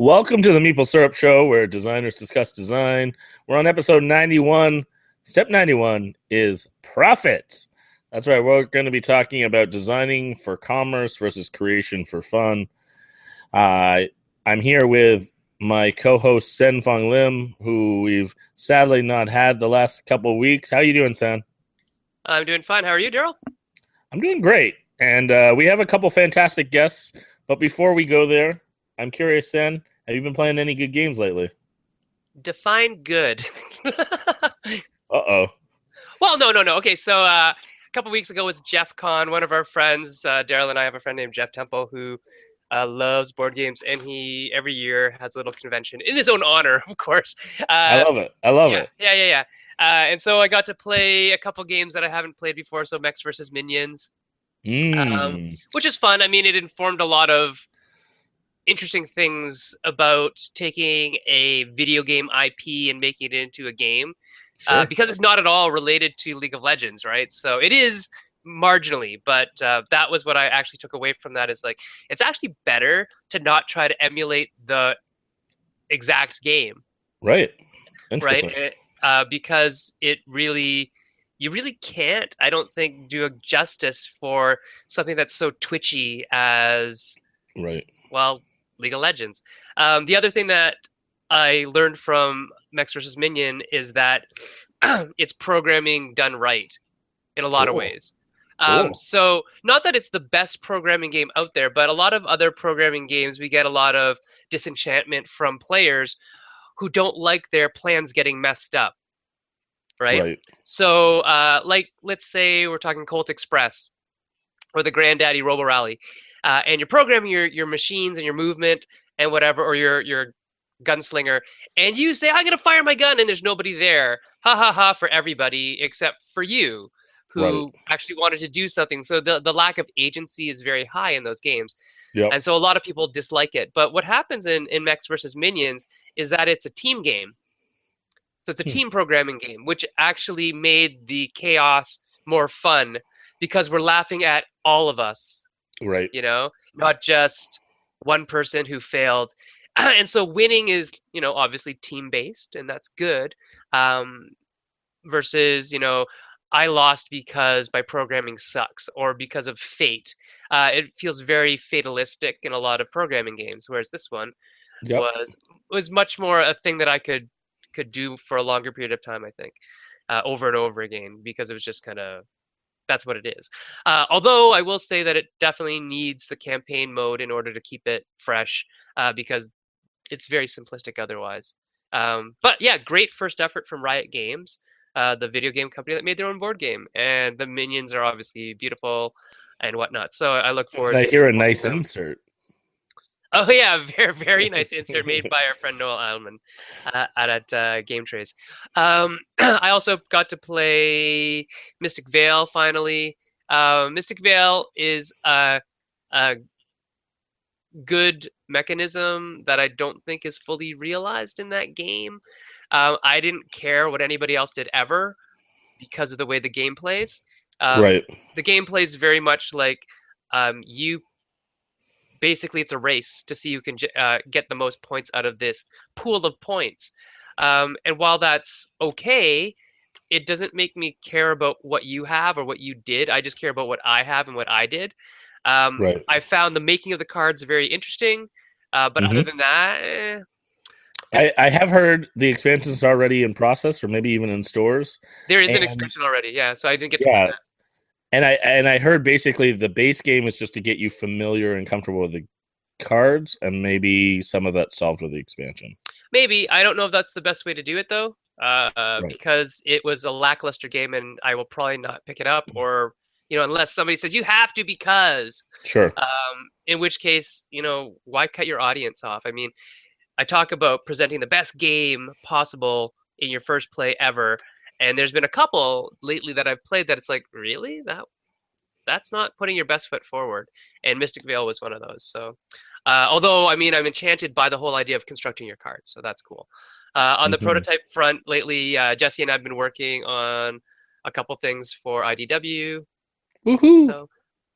Welcome to the Meeple Syrup Show, where designers discuss design. We're on episode 91. Step 91 is profit. That's right. We're going to be talking about designing for commerce versus creation for fun. Uh, I'm here with my co-host Sen Foong Lim, who we've sadly not had the last couple weeks. How are you doing, Sen? I'm doing fine. How are you, Daryl? I'm doing great, and uh, we have a couple fantastic guests. But before we go there, I'm curious, Sen, have you been playing any good games lately? Define good. uh oh. Well, no, no, no. Okay, so uh, a couple weeks ago was Jeff Con, one of our friends. Uh, Daryl and I have a friend named Jeff Temple who uh, loves board games, and he every year has a little convention in his own honor, of course. Uh, I love it. I love yeah, it. Yeah, yeah, yeah. Uh, and so I got to play a couple games that I haven't played before. So Mechs versus Minions, Mm. Um, which is fun. I mean, it informed a lot of interesting things about taking a video game IP and making it into a game. Uh, because it's not at all related to League of Legends, right? So it is marginally, but uh, that was what I actually took away from that is like it's actually better to not try to emulate the exact game, right. right? Uh, because it really, you really can't, I don't think, do a justice for something that's so twitchy as Right. well, League of Legends. Um, the other thing that I learned from Mechs vs. Minion is that it's programming done right in a lot of ways. Um, so, not that it's the best programming game out there, but a lot of other programming games, we get a lot of disenchantment from players who don't like their plans getting messed up. Right? Right. So, uh, like, let's say we're talking Colt Express or the Granddaddy Robo Rally, uh, and you're programming your your machines and your movement and whatever, or your your gunslinger, and you say, "I'm gonna fire my gun," and there's nobody there. Ha ha ha! For everybody except for you, who Right. actually wanted to do something. So the the lack of agency is very high in those games. Yep. And so a lot of people dislike it. But what happens in, in Mechs versus Minions is that it's a team game. So it's a Hmm. team programming game, which actually made the chaos more fun because we're laughing at all of us, Right. you know, not just one person who failed. and so winning is, you know, obviously team based, and that's good. Um, versus, you know, I lost because my programming sucks or because of fate. Uh, it feels very fatalistic in a lot of programming games, whereas this one Yep. was was much more a thing that I could could do for a longer period of time. I think uh, over and over again because it was just kind of that's what it is. Uh, although I will say that it definitely needs the campaign mode in order to keep it fresh uh, because it's very simplistic otherwise. Um, but yeah, great first effort from Riot Games, uh, the video game company that made their own board game, and the minions are obviously beautiful and whatnot. So I look forward. I to hear a nice them. insert. Oh yeah, very very nice insert made by our friend Noah Adelman uh, at at uh, Game Trayz. Um, I also got to play Mystic Vale finally. Uh, Mystic Vale is a, a good mechanism that I don't think is fully realized in that game. Um, I didn't care what anybody else did ever because of the way the game plays. Um, right. the game plays very much like um, you basically it's a race to see who can uh, get the most points out of this pool of points um, and while that's okay it doesn't make me care about what you have or what you did i just care about what i have and what i did um, Right. i found the making of the cards very interesting uh, but other than that eh, I, I have heard the expansions are already in process or maybe even in stores. there is an expansion already yeah so i didn't get to Yeah. And I and I heard basically the base game is just to get you familiar and comfortable with the cards and maybe some of that solved with the expansion. Maybe I don't know if that's the best way to do it though, uh, Right. because it was a lackluster game, and I will probably not pick it up, or you know, unless somebody says you have to because, Sure. um, in which case, you know, why cut your audience off? I mean, I talk about presenting the best game possible in your first play ever, and there's been a couple lately that I've played that it's like, really that that's not putting your best foot forward, and Mystic Vale was one of those. So. Uh, although, I mean, I'm enchanted by the whole idea of constructing your cards, so that's cool. Uh, on the Mhm. prototype front, lately, uh, Jesse and I've been working on a couple things for IDW. Woohoo! So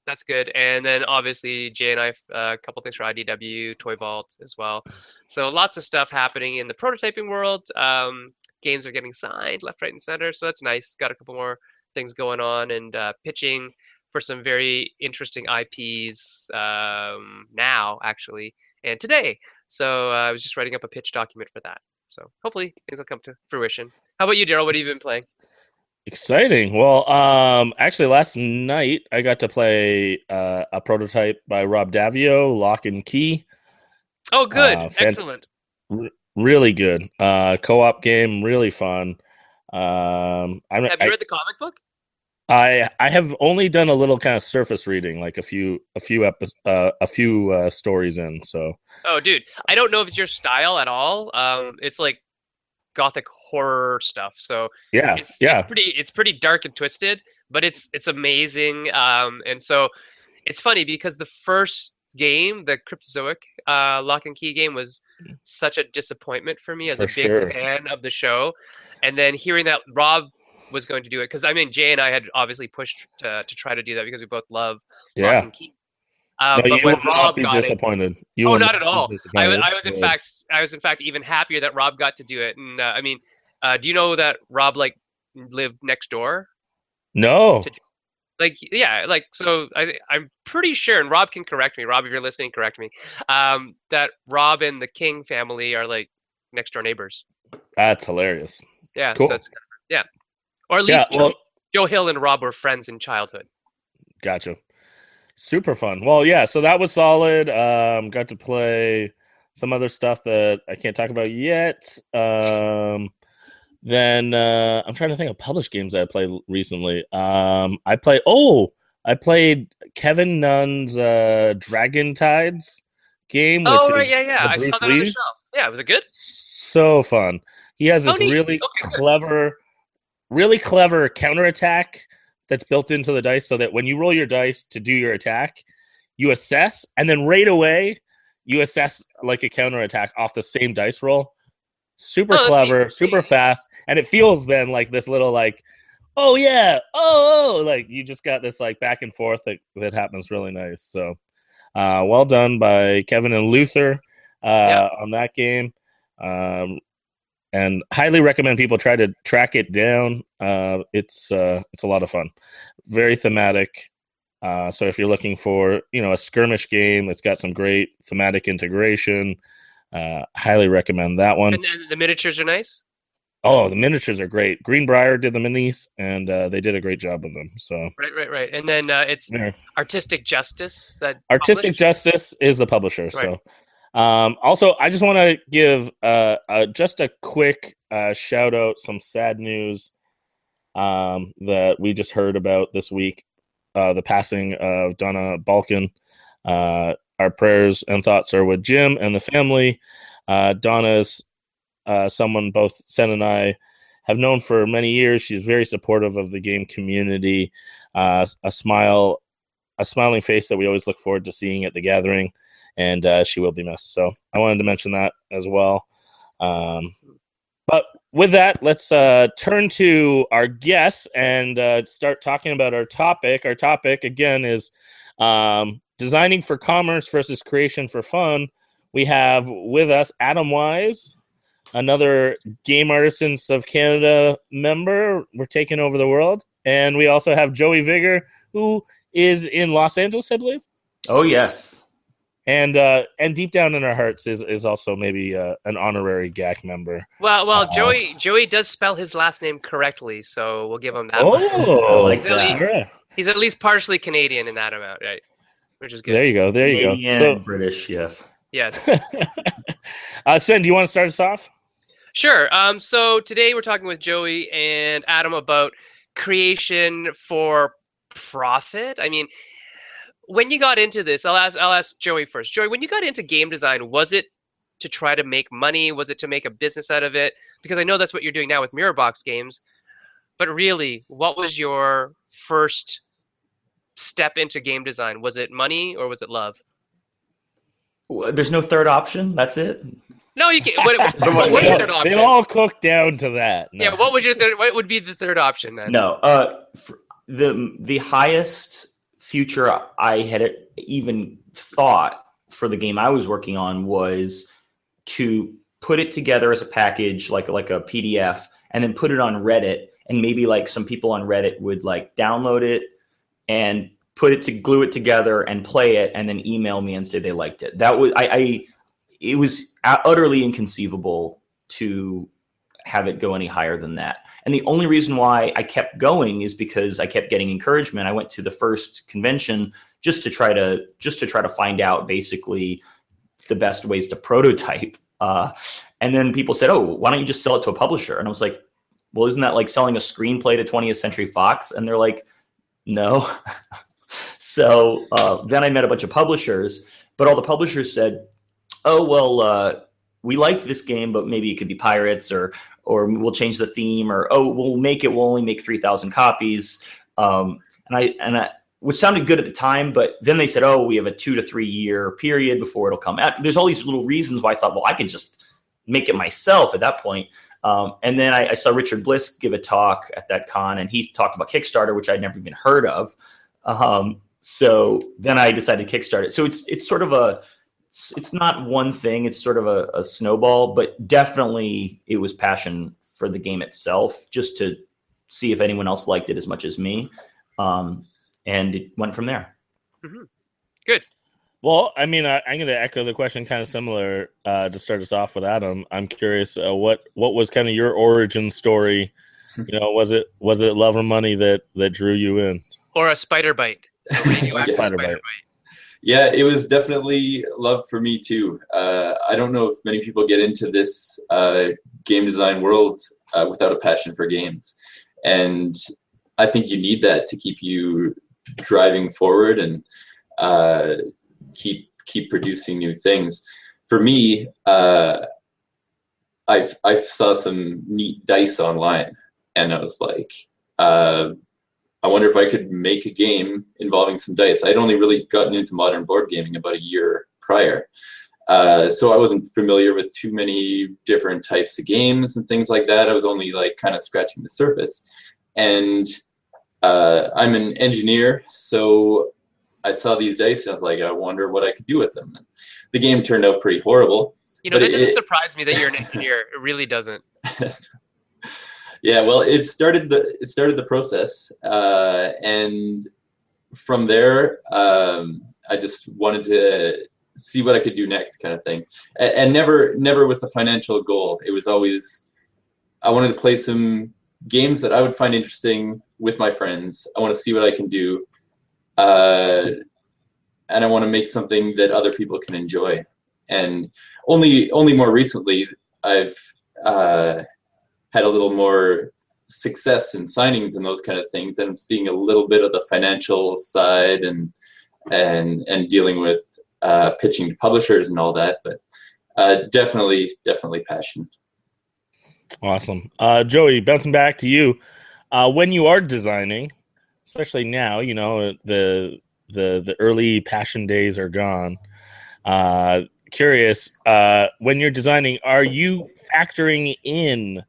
that's good. And then obviously Jay and I, uh, a couple things for IDW, Toy Vault as well. So lots of stuff happening in the prototyping world. Um, games are getting signed left, right, and center. So that's nice. Got a couple more things going on and uh, pitching for some very interesting IPs um, now, actually, and today. So uh, I was just writing up a pitch document for that. So hopefully things will come to fruition. How about you, Daryl? What have you been playing? Exciting. Well, um, actually, last night I got to play uh, a prototype by Rob Daviau, Locke and Key. Oh, good. Uh, Excellent. Really good. Uh, co-op game, really fun. Um, I'm, have you I, read the comic book? I I have only done a little kind of surface reading, like a few a few epi- uh, a few uh, stories in. So. Oh, dude, I don't know if it's your style at all. Um, it's like gothic horror stuff. So yeah, it's, yeah, it's pretty it's pretty dark and twisted, but it's it's amazing. Um, and so it's funny because the first game, the Cryptozoic uh, Locke and Key game, was mm. such a disappointment for me as for a big sure. fan of the show, and then hearing that Rob was going to do it because I mean Jay and I had obviously pushed to, to try to do that because we both love yeah. Locke and Key. Um, no, but when Rob got disappointed. It, you oh, not at all. I, I, was in fact, I was in fact even happier that Rob got to do it. And uh, I mean, uh, do you know that Rob like lived next door? No. To, like yeah, like so. I I'm pretty sure, and Rob can correct me. Rob, if you're listening, correct me. Um, that Rob and the King family are like next door neighbors. That's hilarious. Yeah. Cool. So yeah. Or at least yeah, well, Joe, Joe Hill and Rob were friends in childhood. Gotcha. Super fun. Well, yeah, so that was solid. Um, got to play some other stuff that I can't talk about yet. Um, then uh, I'm trying to think of published games that I played recently. Um, I play. Oh, I played Kevin Nunn's uh, Dragon Tides game. oh right, yeah, yeah. I saw that Lee. on the show. Yeah, was it good? So fun. He has this oh, really okay, clever, good. really clever counterattack that's built into the dice so that when you roll your dice to do your attack, you assess and then right away you assess like a counter attack off the same dice roll. Super oh, clever, super fast, and it feels then like this little like, oh yeah, oh, oh like you just got this like back and forth that that happens really nice. So, uh, well done by Kevin and Luther uh, yeah. on that game. Um, and highly recommend people try to track it down. Uh, it's uh, it's a lot of fun, very thematic. Uh, so if you're looking for you know a skirmish game that's got some great thematic integration, uh, highly recommend that one. And, the miniatures are nice. Oh, the miniatures are great. Greenbrier did the minis, and uh, they did a great job with them. So right, right, right. And then uh, it's yeah. Artistic Justice that Artistic published? Justice is the publisher. Right. So um, also, I just want to give uh, uh, just a quick uh, shout out, some sad news um, that we just heard about this week uh, the passing of Donna Balkin. Uh, our prayers and thoughts are with Jim and the family. Uh, Donna's someone both Sen and I have known for many years. She's very supportive of the game community. a smile, a smiling face that we always look forward to seeing at the gathering and uh, she will be missed. So I wanted to mention that as well. Um, but with that, let's uh, turn to our guests and uh, start talking about our topic. Our topic, again, is um, designing for commerce versus creation for fun. We have with us Adam Wyse, another Game Artisans of Canada member. We're taking over the world. And we also have Joey Vigour, who is in Los Angeles, I believe. Oh, yes and uh, and deep down in our hearts is is also maybe uh, an honorary GAC member. Well, well, uh, Joey Joey does spell his last name correctly, so we'll give him that. Oh, like he's, that. At least, he's at least partially Canadian in that amount, right? Which is good. There you go. There you Canadian, go. So British, yes, yes. uh, Sen, do you want to start us off? Sure. Um, so today we're talking with Joey and Adam about creation for profit. I mean, when you got into this, I'll ask I'll ask Joey first. Joey, when you got into game design, was it to try to make money? Was it to make a business out of it? Because I know that's what you're doing now with Mirrorbox games. But really, what was your first step into game design? Was it money or was it love? There's no third option. That's it. No, you can't. What, what, what third option? They all cook down to that. No. Yeah. What was your third? What would be the third option then? No. Uh, the the highest future I had even thought for the game I was working on was to put it together as a package, like like a PDF, and then put it on Reddit, and maybe like some people on Reddit would like download it and put it to glue it together and play it, and then email me and say they liked it. That was I, I it was utterly inconceivable to have it go any higher than that. And the only reason why I kept going is because I kept getting encouragement. I went to the first convention just to try to just to try to find out basically the best ways to prototype. Uh, and then people said, "Oh, why don't you just sell it to a publisher?" And I was like, "Well, isn't that like selling a screenplay to 20th Century Fox?" And they're like, "No." so uh, then I met a bunch of publishers, but all the publishers said, "Oh, well." Uh, we like this game, but maybe it could be pirates, or or we'll change the theme, or oh, we'll make it. We'll only make three thousand copies. Um, and I and I, which sounded good at the time, but then they said, oh, we have a two to three year period before it'll come out. There's all these little reasons why I thought, well, I can just make it myself at that point. Um, and then I, I, saw Richard Bliss give a talk at that con, and he talked about Kickstarter, which I'd never even heard of. Um, so then I decided to kickstart it. So it's it's sort of a it's, not one thing. It's sort of a, a snowball, but definitely it was passion for the game itself, just to see if anyone else liked it as much as me. Um, and it went from there. Mm-hmm. Good. Well, I mean, I, am going to echo the question, kind of similar uh, to start us off with Adam. I'm curious, uh, what what was kind of your origin story? You know, was it was it love or money that that drew you in, or a spider bite? A spider, spider bite. bite. Yeah, it was definitely love for me too. Uh, I don't know if many people get into this uh, game design world uh, without a passion for games, and I think you need that to keep you driving forward and uh, keep keep producing new things. For me, uh, I've I saw some neat dice online, and I was like, uh, I wonder if I could make a game involving some dice. I'd only really gotten into modern board gaming about a year prior. Uh, so I wasn't familiar with too many different types of games and things like that. I was only like kind of scratching the surface. And uh, I'm an engineer, so I saw these dice and I was like, I wonder what I could do with them. And the game turned out pretty horrible. You know, that doesn't it, surprise me that you're an engineer. it really doesn't. yeah, well, it started the it started the process, uh, and from there, um, I just wanted to see what I could do next, kind of thing, and, and never never with a financial goal. It was always I wanted to play some games that I would find interesting with my friends. I want to see what I can do, uh, and I want to make something that other people can enjoy. And only only more recently, I've uh, had a little more success in signings and those kind of things, and I'm seeing a little bit of the financial side and and and dealing with uh, pitching to publishers and all that. But uh, definitely, definitely passion. Awesome. Uh, Joey, bouncing back to you. Uh, when you are designing, especially now, you know, the the the early passion days are gone. Uh, curious, uh, when you're designing, are you factoring in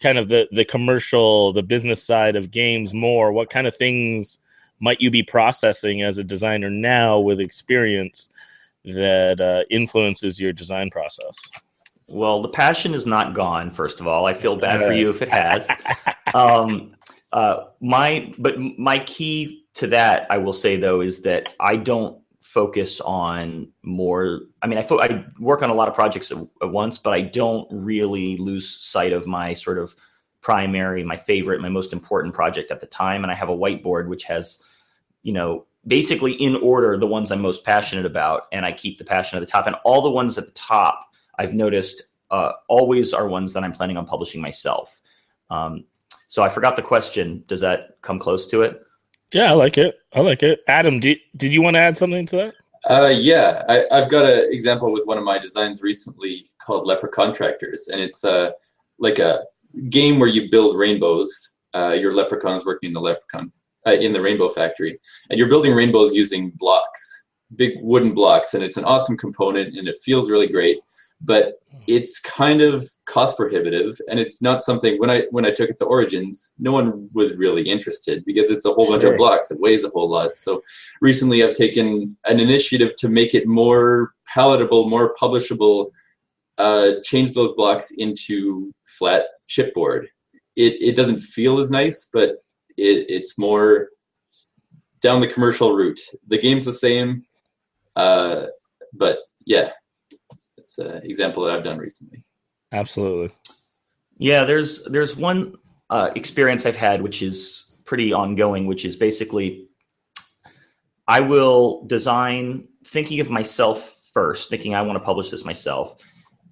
kind of the the commercial, the business side of games more? What kind of things might you be processing as a designer now with experience that uh, influences your design process? Well, the passion is not gone. First of all, I feel bad for you if it has. um, uh, my but my key to that, I will say though, is that I don't focus on more. I mean, I fo- I work on a lot of projects at, at once, but I don't really lose sight of my sort of primary, my favorite, my most important project at the time. And I have a whiteboard which has, you know, basically in order the ones I'm most passionate about, and I keep the passion at the top, and all the ones at the top I've noticed uh, always are ones that I'm planning on publishing myself. Um, so I forgot the question. Does that come close to it? Yeah, I like it. I like it. Adam, did, did you want to add something to that? Uh, yeah, I, have got an example with one of my designs recently called Leper Leprechauntractors, and it's uh, like a game where you build rainbows. Uh, your leprechauns working in the leprechaun uh, in the rainbow factory, and you're building rainbows using blocks, big wooden blocks, and it's an awesome component, and it feels really great but it's kind of cost prohibitive and it's not something when i when i took it to origins no one was really interested because it's a whole bunch of blocks. It weighs a whole lot. So recently i've taken an initiative to make it more palatable more publishable uh, change those blocks into flat chipboard. It, it doesn't feel as nice but it, it's more down the commercial route. The game's the same uh, but yeah it's an example that I've done recently. Absolutely. Yeah, there's there's one uh, experience I've had which is pretty ongoing, which is basically I will design thinking of myself first, thinking I want to publish this myself,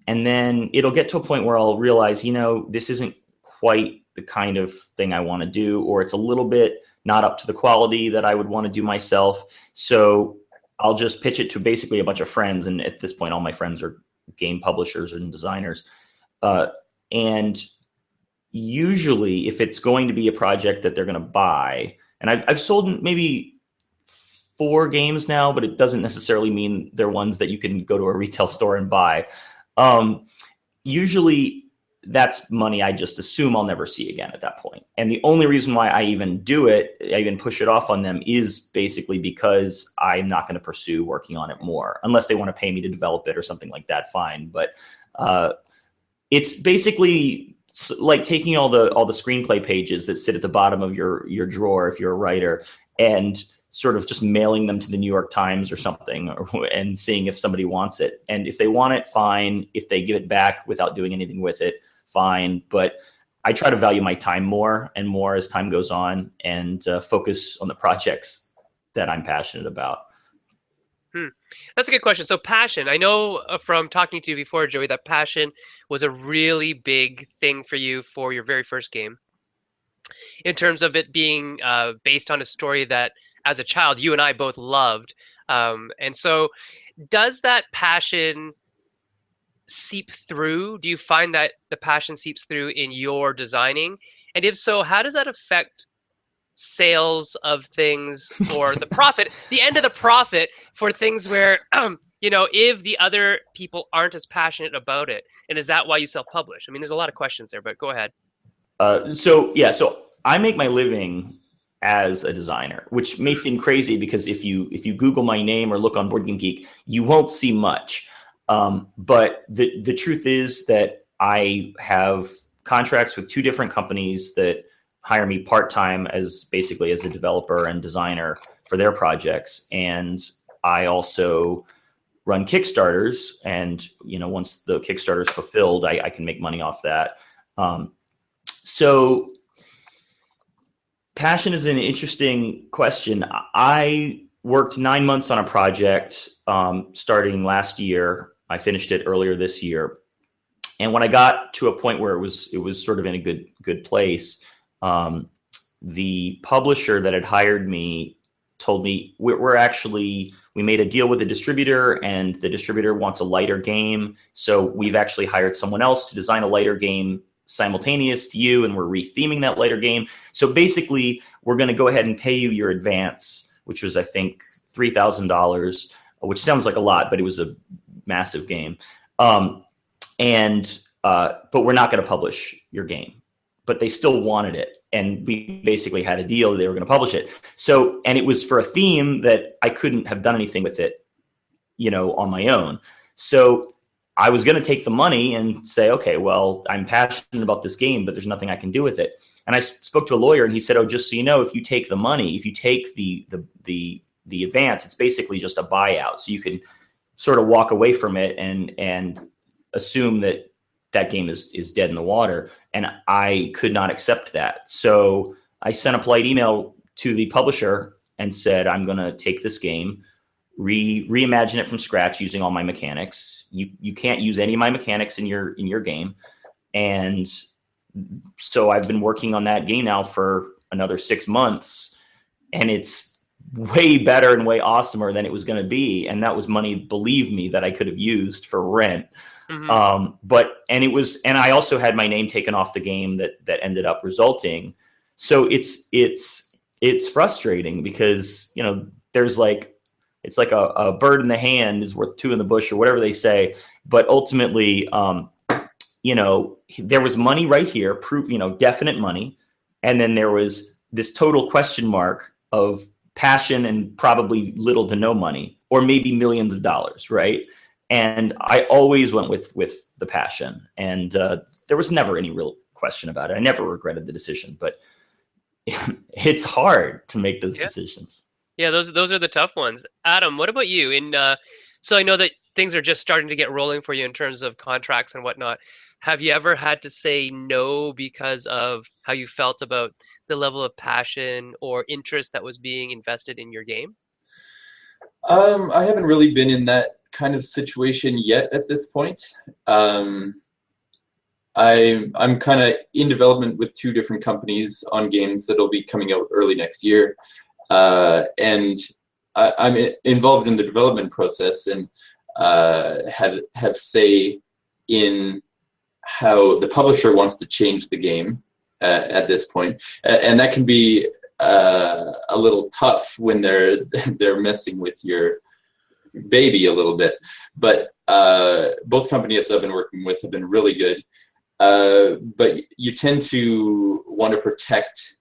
and then it'll get to a point where I'll realize, you know, this isn't quite the kind of thing I want to do, or it's a little bit not up to the quality that I would want to do myself. So I'll just pitch it to basically a bunch of friends, and at this point, all my friends are game publishers and designers. Uh, and usually, if it's going to be a project that they're going to buy, and I've, I've sold maybe four games now, but it doesn't necessarily mean they're ones that you can go to a retail store and buy. Um, usually, that's money I just assume I'll never see again at that point. And the only reason why I even do it, I even push it off on them, is basically because I'm not going to pursue working on it more, unless they want to pay me to develop it or something like that. Fine, but uh, it's basically like taking all the all the screenplay pages that sit at the bottom of your your drawer if you're a writer and sort of just mailing them to the New York Times or something or, and seeing if somebody wants it. And if they want it, fine. If they give it back without doing anything with it, fine. But I try to value my time more and more as time goes on and uh, focus on the projects that I'm passionate about. That's a good question. So passion, I know uh, from talking to you before, Joey, that passion was a really big thing for you for your very first game. In terms of it being uh, based on a story that, as a child, you and I both loved. Um, and so, does that passion seep through? Do you find that the passion seeps through in your designing? And if so, how does that affect sales of things or the profit, the end of the profit for things where, um, you know, if the other people aren't as passionate about it? And is that why you self publish? I mean, there's a lot of questions there, but go ahead. Uh, so yeah, so I make my living as a designer, which may seem crazy because if you if you Google my name or look on Board Game Geek, you won't see much. Um, but the the truth is that I have contracts with two different companies that hire me part time as basically as a developer and designer for their projects, and I also run Kickstarters. And you know, once the Kickstarter is fulfilled, I, I can make money off that. Um, so passion is an interesting question. I worked nine months on a project um, starting last year. I finished it earlier this year, and when I got to a point where it was it was sort of in a good good place, um, the publisher that had hired me told me we're, we're actually we made a deal with the distributor and the distributor wants a lighter game. So we've actually hired someone else to design a lighter game simultaneous to you and we're retheming that lighter game. So basically we're going to go ahead and pay you your advance which was i think $3000 which sounds like a lot but it was a massive game. Um, and uh, but we're not going to publish your game but they still wanted it. And we basically had a deal they were going to publish it. So and it was for a theme that i couldn't have done anything with it you know on my own. So i was going to take the money and say okay well i'm passionate about this game but there's nothing i can do with it. And I spoke to a lawyer and he said oh just so you know if you take the money if you take the the the the advance it's basically just a buyout. So you can sort of walk away from it and and assume that that game is is dead in the water. And i could not accept that. So i sent a polite email to the publisher and said i'm going to take this game re reimagine it from scratch using all my mechanics. You you can't use any of my mechanics in your in your game. And so i've been working on that game now for another 6 months and it's way better and way awesomer than it was going to be and that was money believe me that i could have used for rent Mhm. um, but and it was and i also had my name taken off the game that that ended up resulting so it's it's it's frustrating because you know there's like it's like a, a bird in the hand is worth two in the bush or whatever they say. But ultimately, um, you know, there was money right here, proof, you know, definite money. And then there was this total question mark of passion and probably little to no money, or maybe millions of dollars, right? And I always went with with the passion, and uh, there was never any real question about it. I never regretted the decision, but it's hard to make those yeah. decisions. Yeah, those those are the tough ones. Adam, what about you? In uh, so I know that things are just starting to get rolling for you in terms of contracts and whatnot. Have you ever had to say no because of how you felt about the level of passion or interest that was being invested in your game? Um, I haven't really been in that kind of situation yet at this point. Um, I, I'm kind of in development with two different companies on games that'll be coming out early next year. Uh, and I, am involved in the development process and uh, have have say in how the publisher wants to change the game uh, at this point, and that can be uh, a little tough when they're they're messing with your baby a little bit. But uh, both companies I've been working with have been really good. Uh, but you tend to want to protect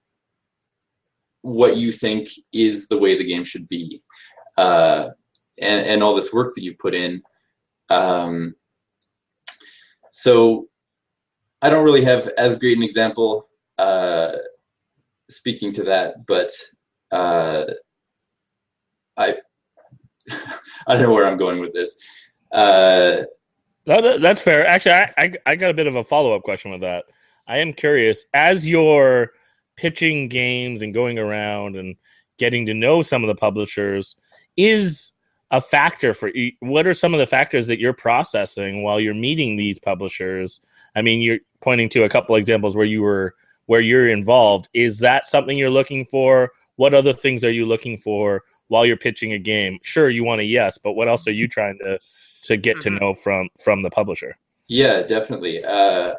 what you think is the way the game should be, uh, and, and all this work that you put in. Um, so I don't really have as great an example uh, speaking to that, but uh, I I don't know where I'm going with this. Uh, that's fair. Actually, I, I, I got a bit of a follow up question with that. I am curious as you're pitching games and going around and getting to know some of the publishers is a factor for what are some of the factors that you're processing while you're meeting these publishers i mean you're pointing to a couple examples where you were where you're involved. Is that something you're looking for? What other things are you looking for while you're pitching a game? Sure you want a yes but what else are you trying to to get mm-hmm. to know from from the publisher? Yeah definitely. Uh,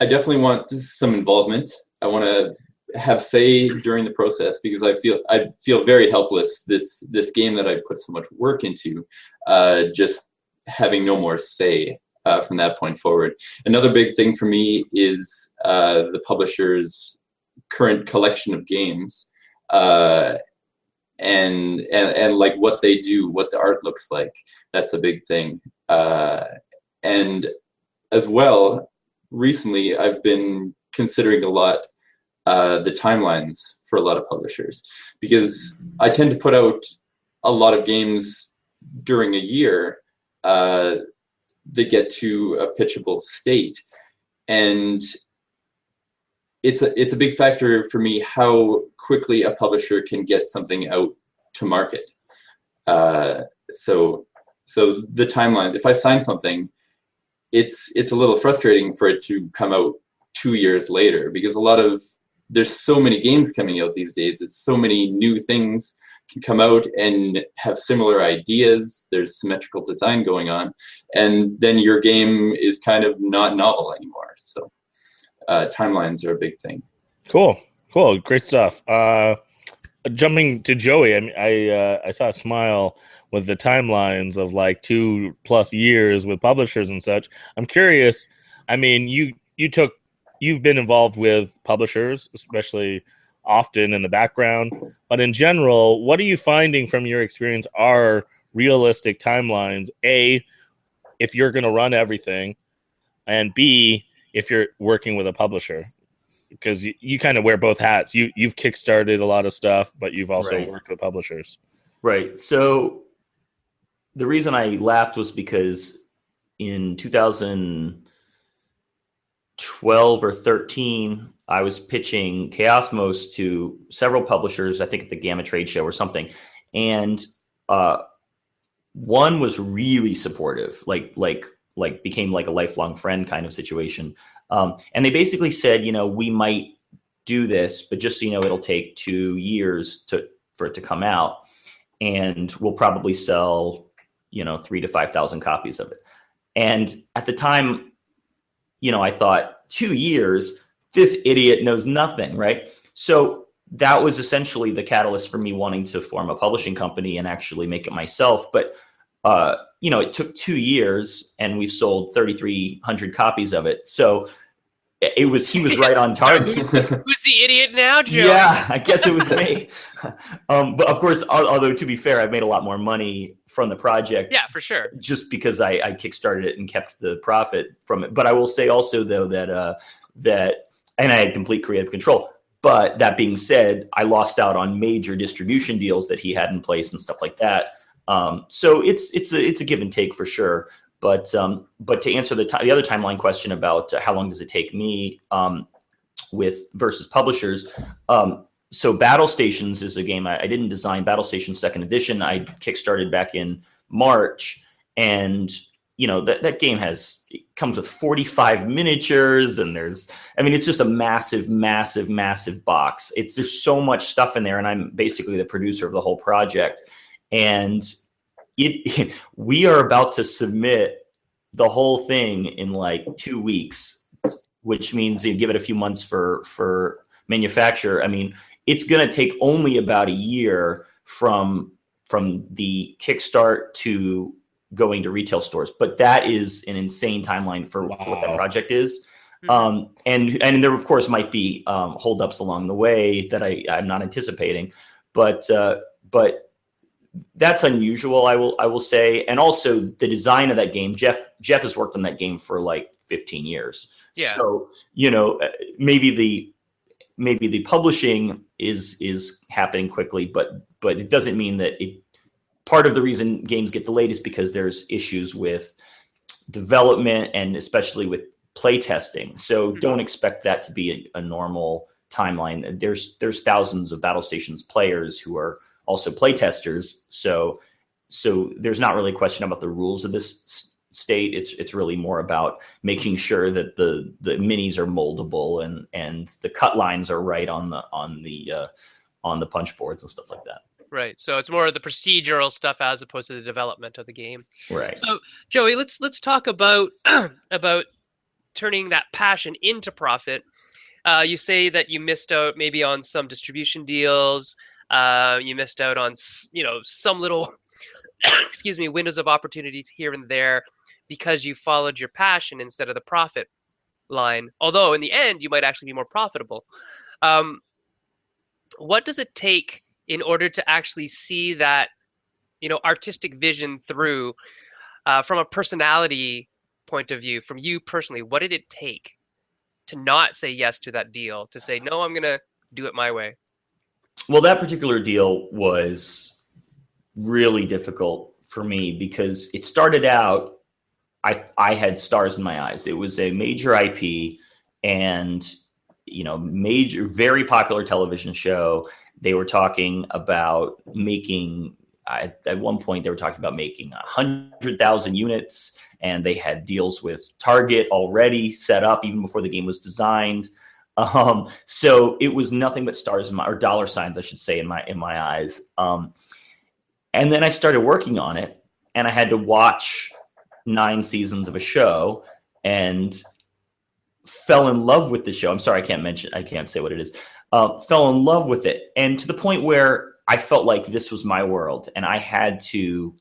i definitely want some involvement. I want to have say during the process because I feel I feel very helpless. This this game that I put so much work into, uh, just having no more say uh, from that point forward. Another big thing for me is uh, the publisher's current collection of games, uh, and and and like what they do, what the art looks like. That's a big thing, uh, and as well. Recently, I've been considering a lot uh, the timelines for a lot of publishers because I tend to put out a lot of games during a year that get to a pitchable state, and it's a it's a big factor for me how quickly a publisher can get something out to market. Uh, so so the timelines. If I sign something, it's it's a little frustrating for it to come out two years later because a lot of there's so many games coming out these days. It's so many new things can come out and have similar ideas. There's symmetrical design going on, and then your game is kind of not novel anymore. So uh, timelines are a big thing. Cool, cool, great stuff. Uh, jumping to Joey, I mean, I uh, I saw a smile with the timelines of like two plus years with publishers and such. I'm curious. I mean, you you took you've been involved with publishers, especially often in the background. But in general, what are you finding from your experience are realistic timelines? A, if you're going to run everything, and B, if you're working with a publisher, because you, you kind of wear both hats. You you've kickstarted a lot of stuff, but you've also right. worked with publishers. Right. So the reason I laughed was because in 2012 or 13, I was pitching Chaosmos to several publishers, I think at the GAMA Trade Show or something. And uh, one was really supportive, like, like, like became like a lifelong friend kind of situation. Um, and they basically said, you know, we might do this, but just so you know, it'll take two years to for it to come out, and we'll probably sell, you know, three to five thousand copies of it. And at the time, you know, I thought two years, this idiot knows nothing, right? So that was essentially the catalyst for me wanting to form a publishing company and actually make it myself. But uh, you know, it took two years, and we've sold 3,300 copies of it. So it was he was right on target. Who's the idiot now, Joe? Yeah, I guess it was me. um, but of course, although to be fair, I've made a lot more money from the project. Yeah, for sure. Just because I, I kickstarted it and kept the profit from it. But I will say also though that uh, that and I had complete creative control. But that being said, I lost out on major distribution deals that he had in place and stuff like that. Um, so it's it's a it's a give and take for sure. But um, but to answer the, t- the other timeline question about uh, how long does it take me um, with versus publishers, um, so Battle Stations is a game I, I, didn't design. Battle Stations Second Edition I kickstarted back in March, and you know that that game has comes with 45 miniatures, and there's I mean it's just a massive, massive, massive box. It's there's so much stuff in there, and I'm basically the producer of the whole project, and it we are about to submit the whole thing in like two weeks, which means you give it a few months for for manufacture. I mean, it's going to take only about a year from from the kickstart to going to retail stores, but that is an insane timeline for, wow. for what that project is. Mm-hmm. Um, and and there of course might be um, holdups along the way that I I'm not anticipating, but uh, but that's unusual i will i will say and also the design of that game jeff jeff has worked on that game for like 15 years yeah. so you know uh, maybe the maybe the publishing is is happening quickly but but it doesn't mean that it part of the reason games get delayed is because there's issues with development and especially with play testing so mm-hmm. don't expect that to be a, a normal timeline there's there's thousands of battle stations players who are also play testers. So so there's not really a question about the rules of this state. It's it's really more about making sure that the the minis are moldable and and the cut lines are right on the on the uh, on the punch boards and stuff like that. Right. So it's more of the procedural stuff as opposed to the development of the game. Right. So Joey, let's let's talk about about turning that passion into profit. Uh, you say that you missed out maybe on some distribution deals. Uh, you missed out on you know some little excuse me windows of opportunities here and there because you followed your passion instead of the profit line. Although in the end you might actually be more profitable. Um, what does it take in order to actually see that you know artistic vision through uh, from a personality point of view from you personally what did it take to not say yes to that deal to say no i'm going to do it my way well, that particular deal was really difficult for me because it started out. I I had stars in my eyes. It was a major IP and you know major, very popular television show. They were talking about making. I, at one point, they were talking about making a hundred thousand units, and they had deals with Target already set up even before the game was designed. Um, so it was nothing but stars my or dollar signs, I should say, in my in my eyes. Um, and then I started working on it, and I had to watch nine seasons of a show, and fell in love with the show. I'm sorry, I can't mention, I can't say what it is. Uh, fell in love with it, and to the point where I felt like this was my world, and I had to,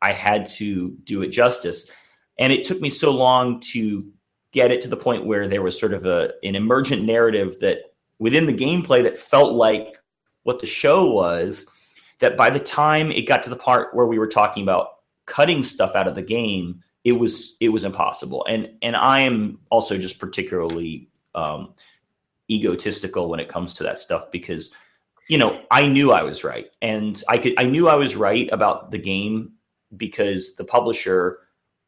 I had to do it justice. And it took me so long to get it to the point where there was sort of a an emergent narrative that within the gameplay that felt like what the show was that by the time it got to the part where we were talking about cutting stuff out of the game it was it was impossible and and i am also just particularly um, egotistical when it comes to that stuff because you know i knew i was right. And i could i knew i was right about the game because the publisher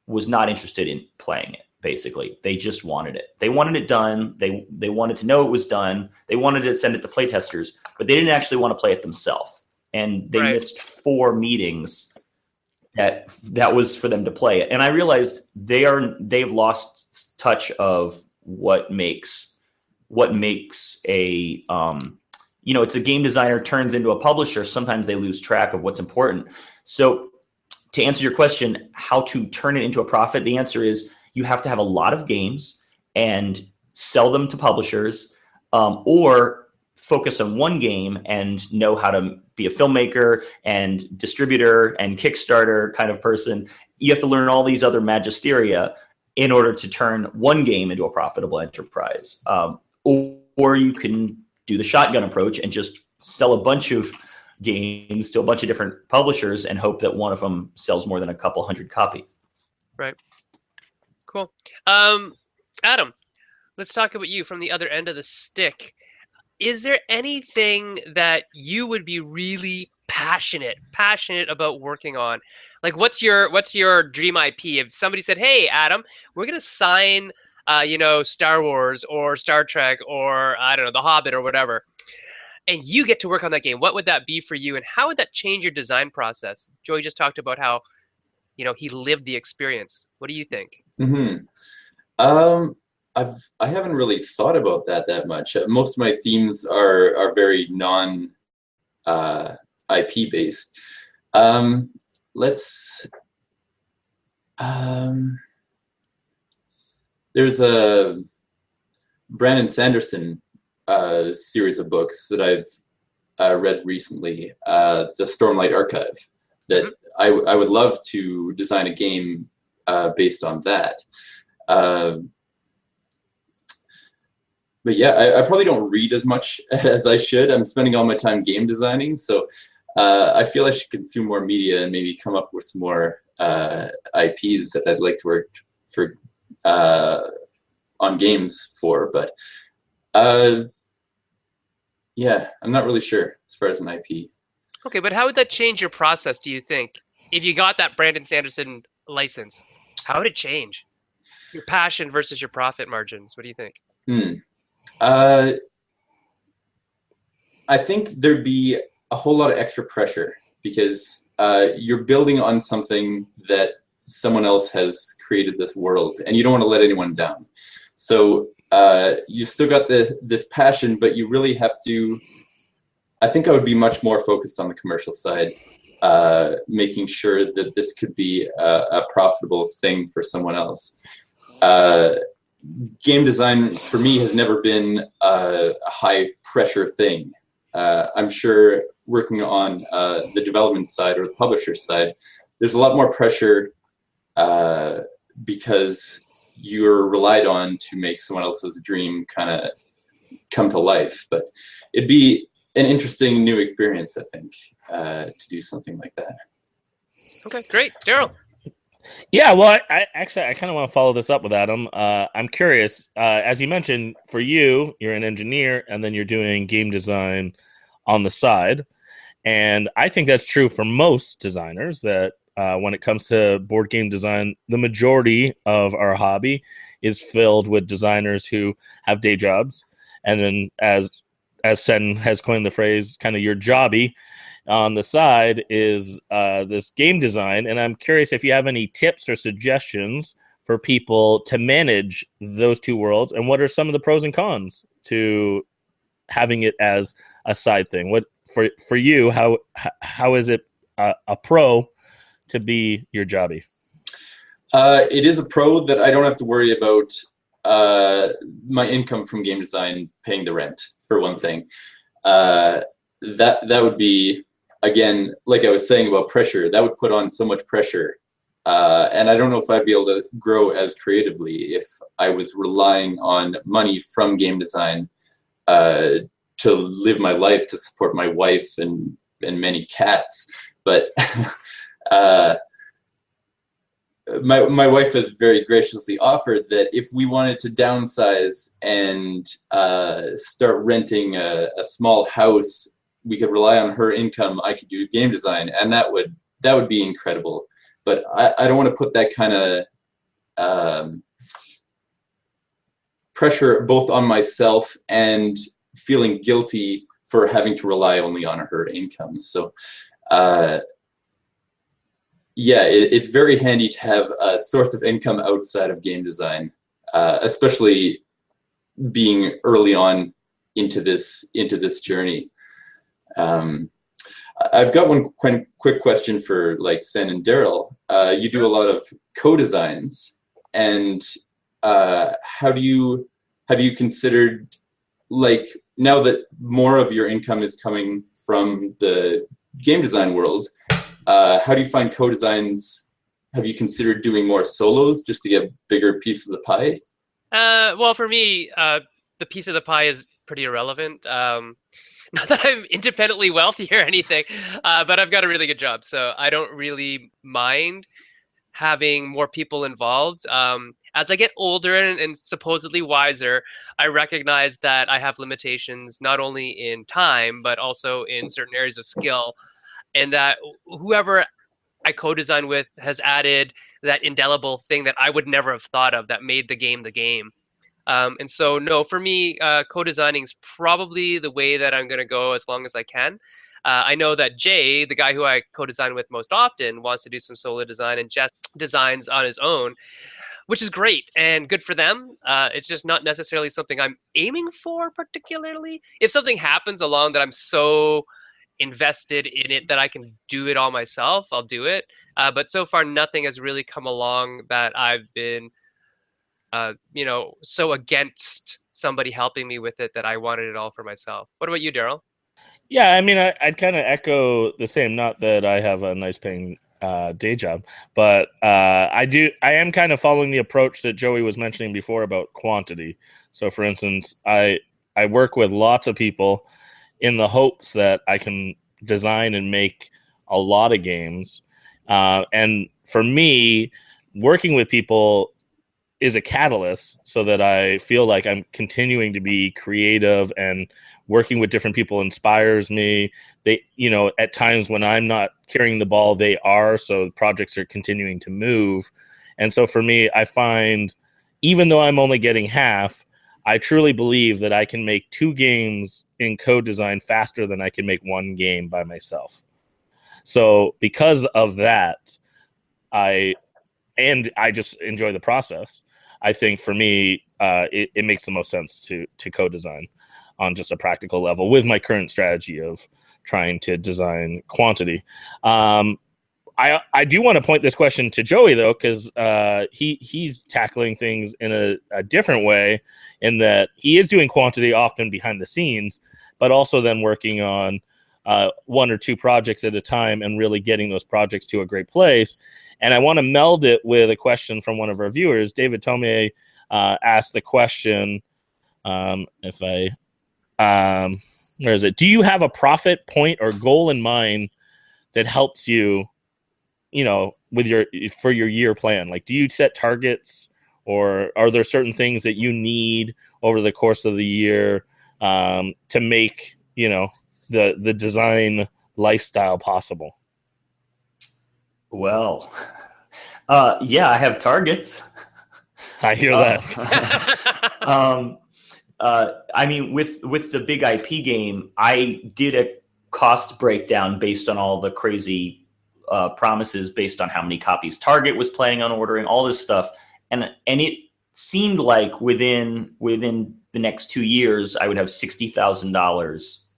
was not interested in playing it basically. They just wanted it. They wanted it done. They they wanted to know it was done. They wanted to send it to playtesters but they didn't actually want to play it themselves. And they right. missed four meetings that that was for them to play it. And i realized they are they've lost touch of what makes what makes a um you know it's a game designer turns into a publisher sometimes they lose track of what's important so to answer your question how to turn it into a profit the answer is you have to have a lot of games and sell them to publishers um, or focus on one game and know how to be a filmmaker and distributor and Kickstarter kind of person. You have to learn all these other magisteria in order to turn one game into a profitable enterprise. Um, or, or you can do the shotgun approach and just sell a bunch of games to a bunch of different publishers and hope that one of them sells more than a couple hundred copies. Right. Cool. Um, Adam, let's talk about you from the other end of the stick. Is there anything that you would be really passionate, passionate about working on? Like, what's your what's your dream IP? If somebody said, "Hey, Adam, we're gonna sign, uh, you know, Star Wars or Star Trek or I don't know, The Hobbit or whatever," and you get to work on that game, what would that be for you, and how would that change your design process? Joey just talked about how, you know, he lived the experience. What do you think? hmm Um, I've I haven't really thought about that that much. Uh, Most of my themes are are very non uh, IP based. Um, let's. Um, there's a Brandon Sanderson uh, series of books that I've uh, read recently, uh, the Stormlight Archive. That Mhm. I I would love to design a game uh, based on that. Um, but yeah, I, I probably don't read as much as I should. I'm spending all my time game designing, so uh, I feel I should consume more media and maybe come up with some more uh, IPs that I'd like to work for uh, on games for. But uh, yeah, I'm not really sure as far as an IP. Okay, but how would that change your process? Do you think if you got that Brandon Sanderson license, how would it change your passion versus your profit margins? What do you think? Hmm. Uh, I think there'd be a whole lot of extra pressure because uh, you're building on something that someone else has created this world, and you don't want to let anyone down. So uh, you still got the this passion, but you really have to. I think I would be much more focused on the commercial side, uh, making sure that this could be a, a profitable thing for someone else. Uh, game design for me has never been a, a high pressure thing. Uh, I'm sure working on uh, the development side or the publisher side, there's a lot more pressure uh, because you're relied on to make someone else's dream kind of come to life. But it'd be an interesting new experience, I think, uh, to do something like that. Okay, great, Daryl. Yeah, well, I, I actually I kind of want to follow this up with Adam. Uh, I'm curious, uh, as you mentioned, for you, you're an engineer, and then you're doing game design on the side, and I think that's true for most designers. That uh, when it comes to board game design, the majority of our hobby is filled with designers who have day jobs, and then as as Sen has coined the phrase, kind of your jobby on the side is uh, this game design, and I'm curious if you have any tips or suggestions for people to manage those two worlds, and what are some of the pros and cons to having it as a side thing? What for for you? How how is it a, a pro to be your jobby? Uh, it is a pro that I don't have to worry about uh, my income from game design paying the rent for one thing. Uh, that that would be again, like I was saying about pressure. That would put on so much pressure, uh, and I don't know if I'd be able to grow as creatively if I was relying on money from game design uh, to live my life to support my wife and and many cats. But uh, my my wife has very graciously offered that if we wanted to downsize and uh, start renting a, a small house, we could rely on her income. I could do game design, and that would that would be incredible. But I, I don't want to put that kind of um, pressure both on myself and feeling guilty for having to rely only on her income. So. Uh, yeah, it, it's very handy to have a source of income outside of game design, uh, especially being early on into this into this journey. Um, I've got one qu- quick question for like Sen and Daryl. Uh, you do a lot of co-designs, and uh, how do you have you considered like now that more of your income is coming from the game design world, uh, how do you find co-designs? Have you considered doing more solos just to get bigger piece of the pie? Uh, well, for me, uh, the piece of the pie is pretty irrelevant. Um, not that I'm independently wealthy or anything, uh, but I've got a really good job, so I don't really mind having more people involved. Um, as I get older and, and, supposedly wiser, I recognize that I have limitations not only in time but also in certain areas of skill, and that whoever I co-design with has added that indelible thing that I would never have thought of that made the game the game. Um, and so, no, for me, uh, co-designing is probably the way that I'm going to go as long as I can. Uh, I know that Jay, the guy who I co-design with most often, wants to do some solo design and just designs on his own, which is great and good for them. Uh, it's just not necessarily something I'm aiming for particularly. If something happens along that I'm so invested in it that I can do it all myself, I'll do it. Uh, but so far, nothing has really come along that I've been uh, you know, so against somebody helping me with it that I wanted it all for myself. What about you, Daryl? Yeah, I mean, I, would kind of echo the same. Not that I have a nice paying uh, day job, but uh, I do. I am kind of following the approach that Joey was mentioning before about quantity. So, for instance, I I work with lots of people in the hopes that I can design and make a lot of games. Uh, and for me, working with people is a catalyst so that I feel like I'm continuing to be creative and working with different people inspires me. They, you know, at times when I'm not carrying the ball, they are. So projects are continuing to move. And so for me, I find even though I'm only getting half, I truly believe that I can make two games in co-design faster than I can make one game by myself. So because of that, I and I just enjoy the process. I think for me, uh, it, it, makes the most sense to to co-design on just a practical level with my current strategy of trying to design quantity. Um, I I do want to point this question to Joey though, because uh, he he's tackling things in a, a different way, in that he is doing quantity often behind the scenes, but also then working on uh, one or two projects at a time and really getting those projects to a great place. And I want to meld it with a question from one of our viewers. David Tomei uh, asked the question um, if I, um, where is it? Do you have a profit point or goal in mind that helps you, you know, with your, for your year plan? Like, do you set targets or are there certain things that you need over the course of the year um, to make, you know, the the design lifestyle possible? Well, uh, yeah, I have targets. I hear that. Uh, um, uh, I mean, with with the big IP game, I did a cost breakdown based on all the crazy uh, promises, based on how many copies Target was planning on ordering, all this stuff, and and it seemed like within within the next two years, I would have sixty thousand dollars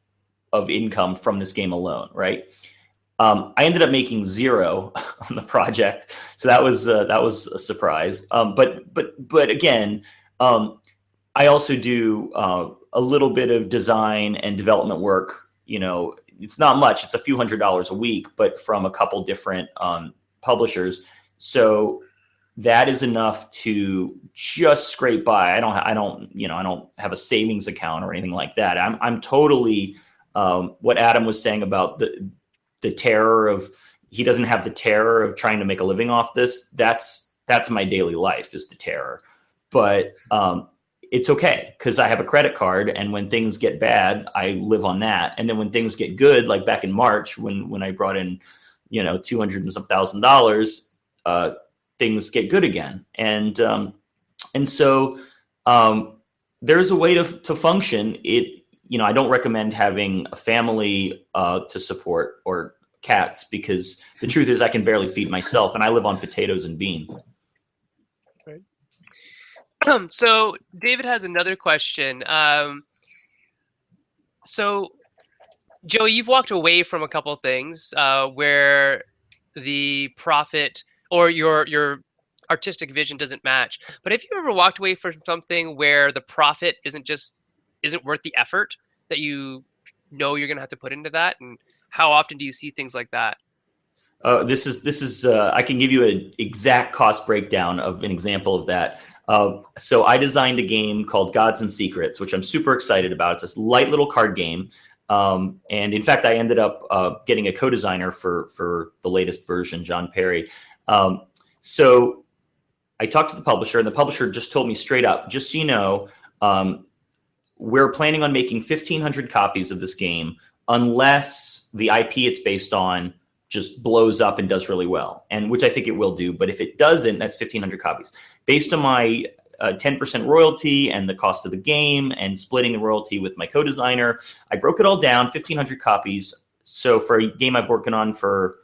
of income from this game alone, right? Um, I ended up making zero on the project, so that was uh, that was a surprise. Um, but but but again, um, I also do uh, a little bit of design and development work. You know, it's not much; it's a few hundred dollars a week, but from a couple different um, publishers. So that is enough to just scrape by. I don't I don't you know I don't have a savings account or anything like that. I'm I'm totally um, what Adam was saying about the the terror of he doesn't have the terror of trying to make a living off this. That's that's my daily life is the terror, but um, it's okay because I have a credit card, and when things get bad, I live on that. And then when things get good, like back in March when when I brought in, you know, two hundred and some thousand dollars, uh, things get good again. And um, and so um, there's a way to to function. It you know, I don't recommend having a family uh, to support or cats because the truth is I can barely feed myself and I live on potatoes and beans. So David has another question. Um, so Joey, you've walked away from a couple things uh, where the profit or your your artistic vision doesn't match. But have you ever walked away from something where the profit isn't just isn't worth the effort that you know you're going to have to put into that and how often do you see things like that uh, this is this is uh, I can give you an exact cost breakdown of an example of that. Uh, so I designed a game called Gods and Secrets, which I'm super excited about. It's this light little card game, um, and in fact, I ended up uh, getting a co-designer for for the latest version, John Perry. Um, so I talked to the publisher, and the publisher just told me straight up, just so you know, um, we're planning on making 1,500 copies of this game unless the IP it's based on just blows up and does really well, and which I think it will do. But if it doesn't, that's 1,500 copies. Based on my uh, 10% royalty and the cost of the game and splitting the royalty with my co-designer, I broke it all down, 1,500 copies. So for a game I've working on for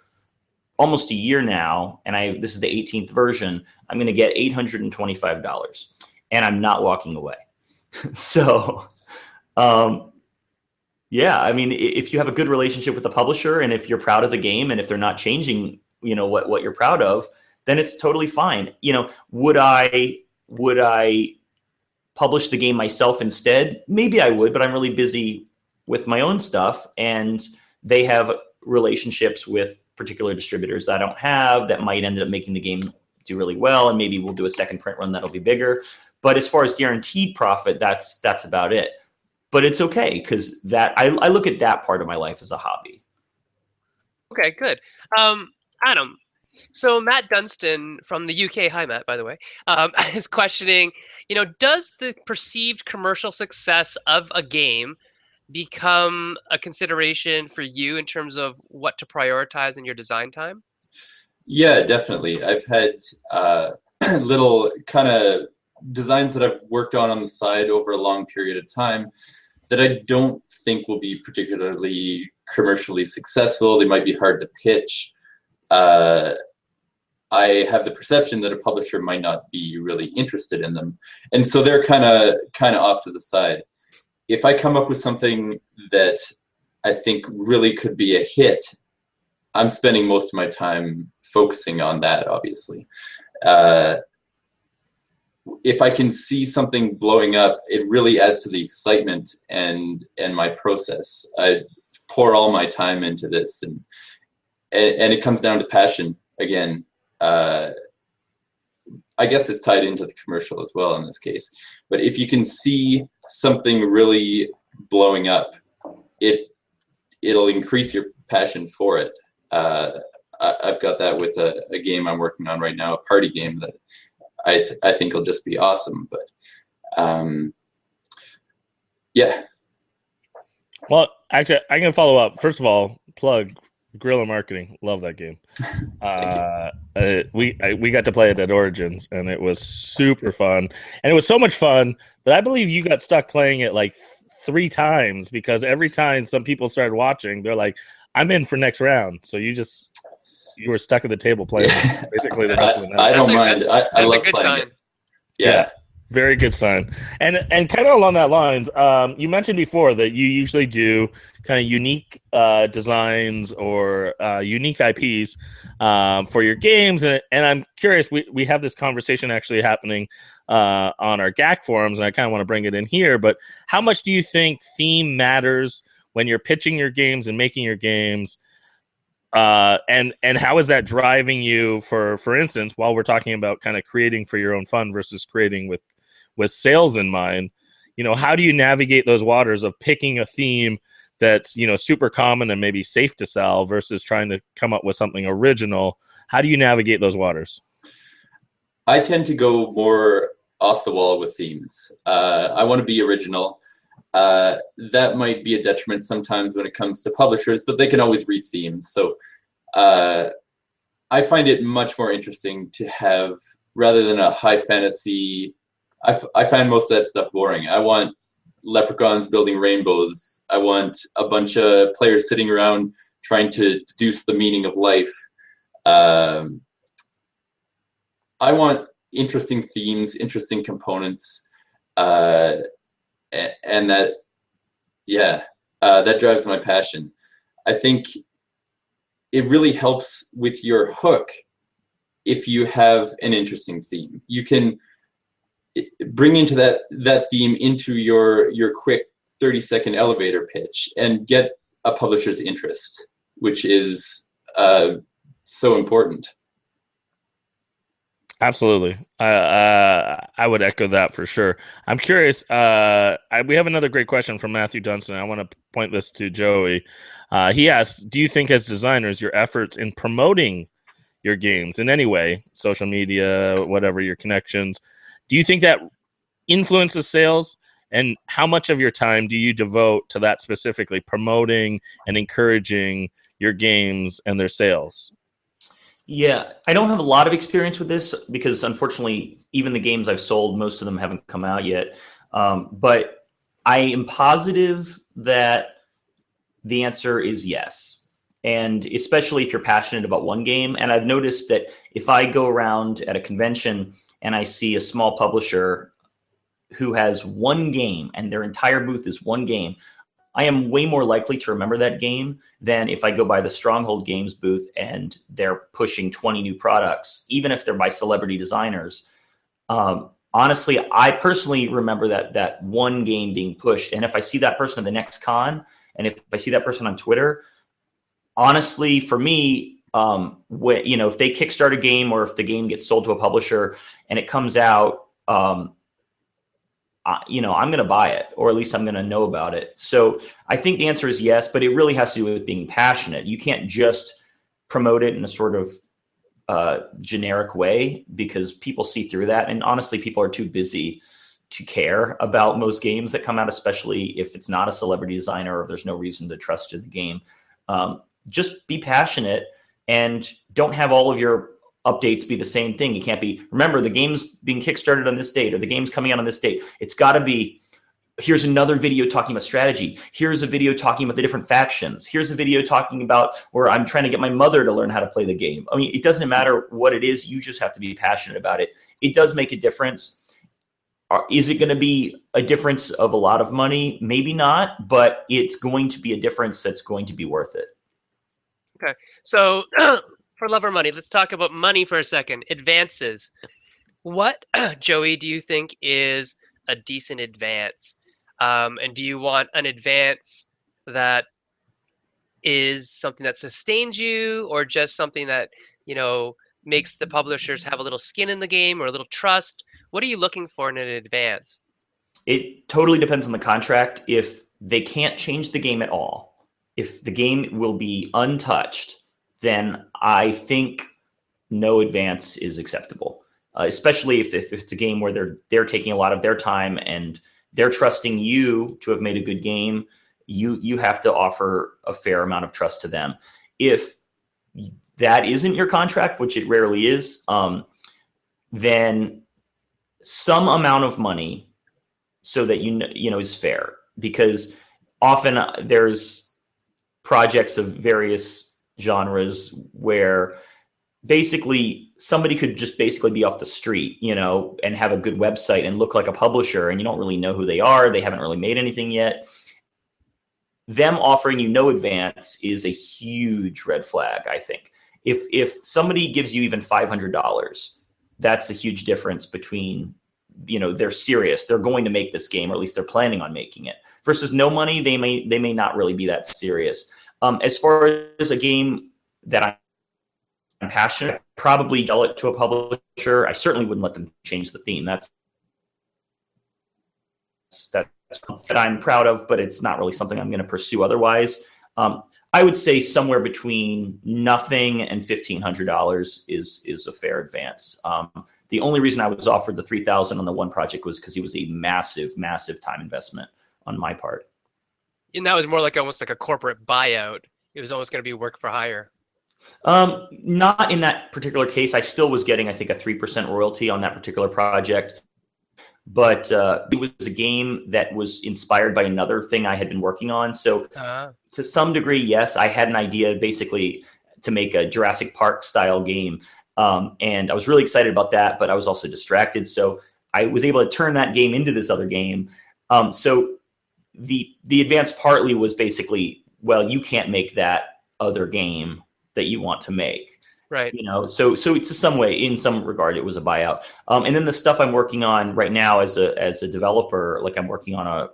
almost a year now, and I this is the 18th version, I'm going to get $825, and I'm not walking away. so, um, yeah, I mean, if you have a good relationship with the publisher, and if you're proud of the game, and if they're not changing, you know what what you're proud of, then it's totally fine. You know, would I would I publish the game myself instead? Maybe I would, but I'm really busy with my own stuff, and they have relationships with particular distributors that I don't have that might end up making the game do really well, and maybe we'll do a second print run that'll be bigger. But as far as guaranteed profit, that's that's about it. But it's okay because that I, I look at that part of my life as a hobby. Okay, good. Um, Adam, so Matt Dunstan from the UK, hi Matt, by the way, um, is questioning, you know, does the perceived commercial success of a game become a consideration for you in terms of what to prioritize in your design time? Yeah, definitely. I've had uh, little kind of designs that I've worked on on the side over a long period of time that I don't think will be particularly commercially successful. They might be hard to pitch. Uh, I have the perception that a publisher might not be really interested in them, and so they're kind of kind of off to the side. If I come up with something that I think really could be a hit, I'm spending most of my time focusing on that. Obviously, uh, if I can see something blowing up, it really adds to the excitement and and my process. I pour all my time into this, and and, and it comes down to passion again. Uh, I guess it's tied into the commercial as well in this case. But if you can see something really blowing up, it it'll increase your passion for it. Uh, I, have got that with a, a game I'm working on right now, a party game that I th- I think it'll just be awesome. But um, yeah. Well, actually, I'm gonna follow up. First of all, plug Guerrilla Marketing. Love that game. uh, uh, we I, we got to play it at Origins, and it was super fun. And it was so much fun that I believe you got stuck playing it like three times because every time some people started watching, they're like, "I'm in for next round." So you just you were stuck at the table playing basically the rest I, of the night. I don't mind. I, I love playing sign. it. Yeah. yeah. Very good sign. And and kind of along that lines, um, you mentioned before that you usually do kind of unique uh, designs or uh, unique IPs um, for your games, and and I'm curious. We we have this conversation actually happening uh, on our GAC forums, and I kind of want to bring it in here. But how much do you think theme matters when you're pitching your games and making your games? Uh, and and how is that driving you for for instance while we're talking about kind of creating for your own fun versus creating with with sales in mind you know how do you navigate those waters of picking a theme that's you know super common and maybe safe to sell versus trying to come up with something original? How do you navigate those waters? I tend to go more off the wall with themes. Uh, i want to be original uh, that might be a detriment sometimes when it comes to publishers, but they can always read themes. So uh, I find it much more interesting to have, rather than a high fantasy, I, f- I find most of that stuff boring. I want leprechauns building rainbows. I want a bunch of players sitting around trying to deduce the meaning of life. Um, I want interesting themes, interesting components. Uh, and that yeah uh, that drives my passion i think it really helps with your hook if you have an interesting theme you can bring into that that theme into your your quick 30 second elevator pitch and get a publisher's interest, which is uh, so important. Absolutely, uh, uh, I would echo that for sure. I'm curious. Uh, I, we have another great question from Matthew Dunstan. I want to point this to Joey. Uh, he asks, "Do you think, as designers, your efforts in promoting your games in any way, social media, whatever your connections, do you think that influences sales? And how much of your time do you devote to that specifically, promoting and encouraging your games and their sales?" Yeah, I don't have a lot of experience with this because unfortunately, even the games I've sold, most of them haven't come out yet. Um, but I am positive that the answer is yes. And especially if you're passionate about one game. And I've noticed that if I go around at a convention and I see a small publisher who has one game and their entire booth is one game, I am way more likely to remember that game than if I go by the Stronghold Games booth and they're pushing 20 new products, even if they're by celebrity designers. Um, honestly, I personally remember that that one game being pushed, and if I see that person at the next con, and if I see that person on Twitter, honestly, for me, um, when, you know, if they kickstart a game or if the game gets sold to a publisher and it comes out, um, you know, I'm going to buy it, or at least I'm going to know about it. So I think the answer is yes, but it really has to do with being passionate. You can't just promote it in a sort of uh, generic way because people see through that. And honestly, people are too busy to care about most games that come out, especially if it's not a celebrity designer or there's no reason to trust in the game. Um, just be passionate and don't have all of your updates be the same thing. It can't be, remember, the game's being kickstarted on this date or the game's coming out on this date. It's got to be, here's another video talking about strategy. Here's a video talking about the different factions. Here's a video talking about where I'm trying to get my mother to learn how to play the game. I mean, it doesn't matter what it is, you just have to be passionate about it. It does make a difference. Is it going to be a difference of a lot of money? Maybe not, but it's going to be a difference that's going to be worth it. Okay. So for love or money, let's talk about money for a second. Advances. What, Joey, do you think is a decent advance? Um, and do you want an advance that is something that sustains you or just something that, you know, makes the publishers have a little skin in the game or a little trust? What are you looking for in an advance? It totally depends on the contract. If they can't change the game at all, if the game will be untouched, then I think no advance is acceptable, uh, especially if, if it's a game where they're they're taking a lot of their time and they're trusting you to have made a good game. You you have to offer a fair amount of trust to them. If that isn't your contract, which it rarely is, um, then some amount of money so that you know, you know is fair because often uh, there's projects of various genres where basically somebody could just basically be off the street, you know, and have a good website and look like a publisher and you don't really know who they are, they haven't really made anything yet. Them offering you no advance is a huge red flag, I think. If if somebody gives you even $500, that's a huge difference between you know they're serious they're going to make this game or at least they're planning on making it versus no money they may they may not really be that serious um, as far as a game that I'm passionate, probably sell it to a publisher. I certainly wouldn't let them change the theme. That's that's that I'm proud of, but it's not really something I'm going to pursue otherwise. Um, I would say somewhere between nothing and fifteen hundred dollars is is a fair advance. Um, the only reason I was offered the three thousand on the one project was because it was a massive, massive time investment on my part and that was more like almost like a corporate buyout. It was almost going to be work for hire. Um, not in that particular case. I still was getting, I think, a three percent royalty on that particular project, but uh, it was a game that was inspired by another thing I had been working on. So, uh-huh. to some degree, yes, I had an idea basically to make a Jurassic Park style game, um, and I was really excited about that. But I was also distracted, so I was able to turn that game into this other game. Um, so the the advance partly was basically well you can't make that other game that you want to make right you know so so to some way in some regard it was a buyout um, and then the stuff i'm working on right now as a as a developer like i'm working on a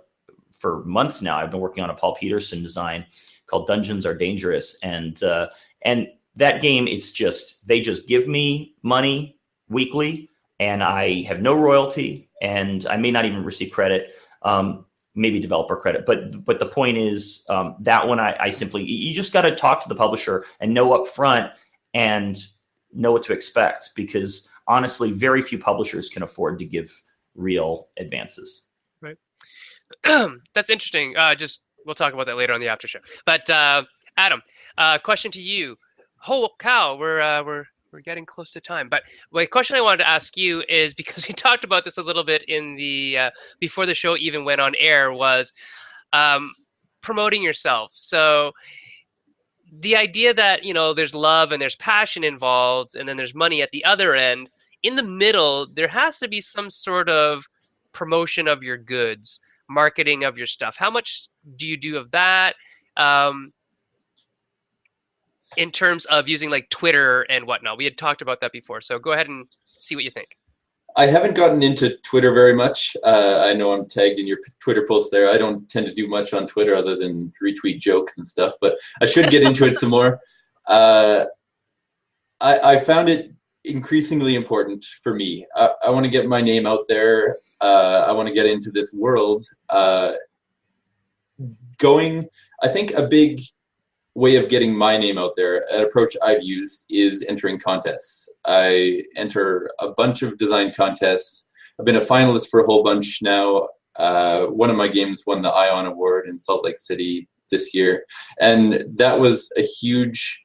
for months now. I've been working on a Paul Peterson design called Dungeons Are Dangerous, and uh, and that game it's just they just give me money weekly, and I have no royalty, and I may not even receive credit. Um, maybe developer credit. But but the point is um, that one I, I simply you just got to talk to the publisher and know up front and know what to expect because honestly very few publishers can afford to give real advances. Right. That's interesting. Uh, just we'll talk about that later on the after show. But uh, adam uh, question to you. Oh cow we're uh, we're we're getting close to time. But my question I wanted to ask you is because we talked about this a little bit in the uh, before the show even went on air was um, promoting yourself. So the idea that you know there's love and there's passion involved, and then there's money at the other end. In the middle, there has to be some sort of promotion of your goods, marketing of your stuff. How much do you do of that? Um, in terms of using like Twitter and whatnot. We had talked about that before, so go ahead and see what you think. I haven't gotten into Twitter very much. Uh, I know I'm tagged in your Twitter post there. I don't tend to do much on Twitter other than retweet jokes and stuff, but I should get into it some more. Uh, I, I, found it increasingly important for me. I, I want to get my name out there. Uh, I want to get into this world. Uh, going, I think a big way of getting my name out there, an approach I've used is entering contests. I enter a bunch of design contests. I've been a finalist for a whole bunch now. Uh, one of my games won the Ion Award in Salt Lake City this year. And that was a huge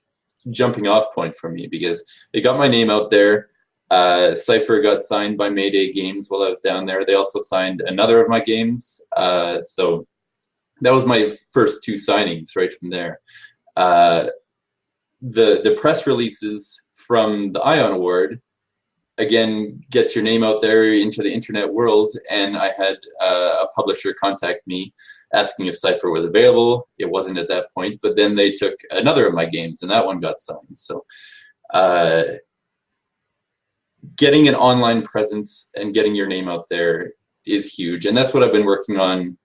jumping off point for me because it got my name out there. Uh, Cypher got signed by Mayday Games while I was down there. They also signed another of my games. Uh, so that was my first two signings right from there uh, the the press releases from the Ion Award again gets your name out there into the internet world. And I had uh, a publisher contact me asking if Cypher was available. It wasn't at that point, but then they took another of my games, and that one got signed. So. Uh, getting an online presence and getting your name out there is huge and that's what i've been working on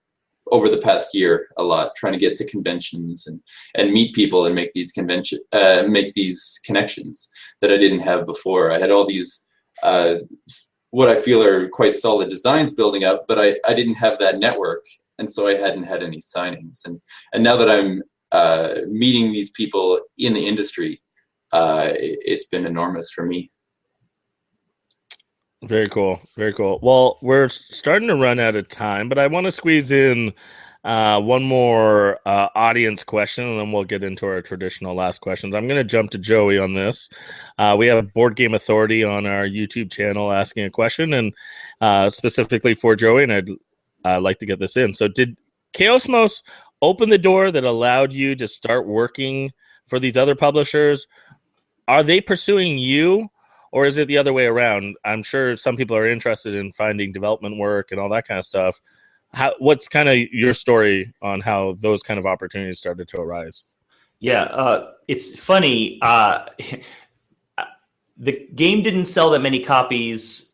over the past year a lot, trying to get to conventions and, and meet people and make these convention uh, make these connections that I didn't have before. I had all these uh, what I feel are quite solid designs building up, but I, I didn't have that network, and so I hadn't had any signings. And and now that I'm uh, meeting these people in the industry, uh, it, it's been enormous for me. Very cool. Very cool. Well, we're starting to run out of time, but I want to squeeze in uh, one more uh, audience question, and then we'll get into our traditional last questions. I'm going to jump to Joey on this. Uh, we have Board Game Authority on our YouTube channel asking a question, and uh, specifically for Joey, and I'd uh, like to get this in. So, did Chaosmos open the door that allowed you to start working for these other publishers? Are they pursuing you? Or is it the other way around? I'm sure some people are interested in finding development work and all that kind of stuff. How, what's kind of your story on how those kind of opportunities started to arise? Yeah, uh, it's funny. Uh, the game didn't sell that many copies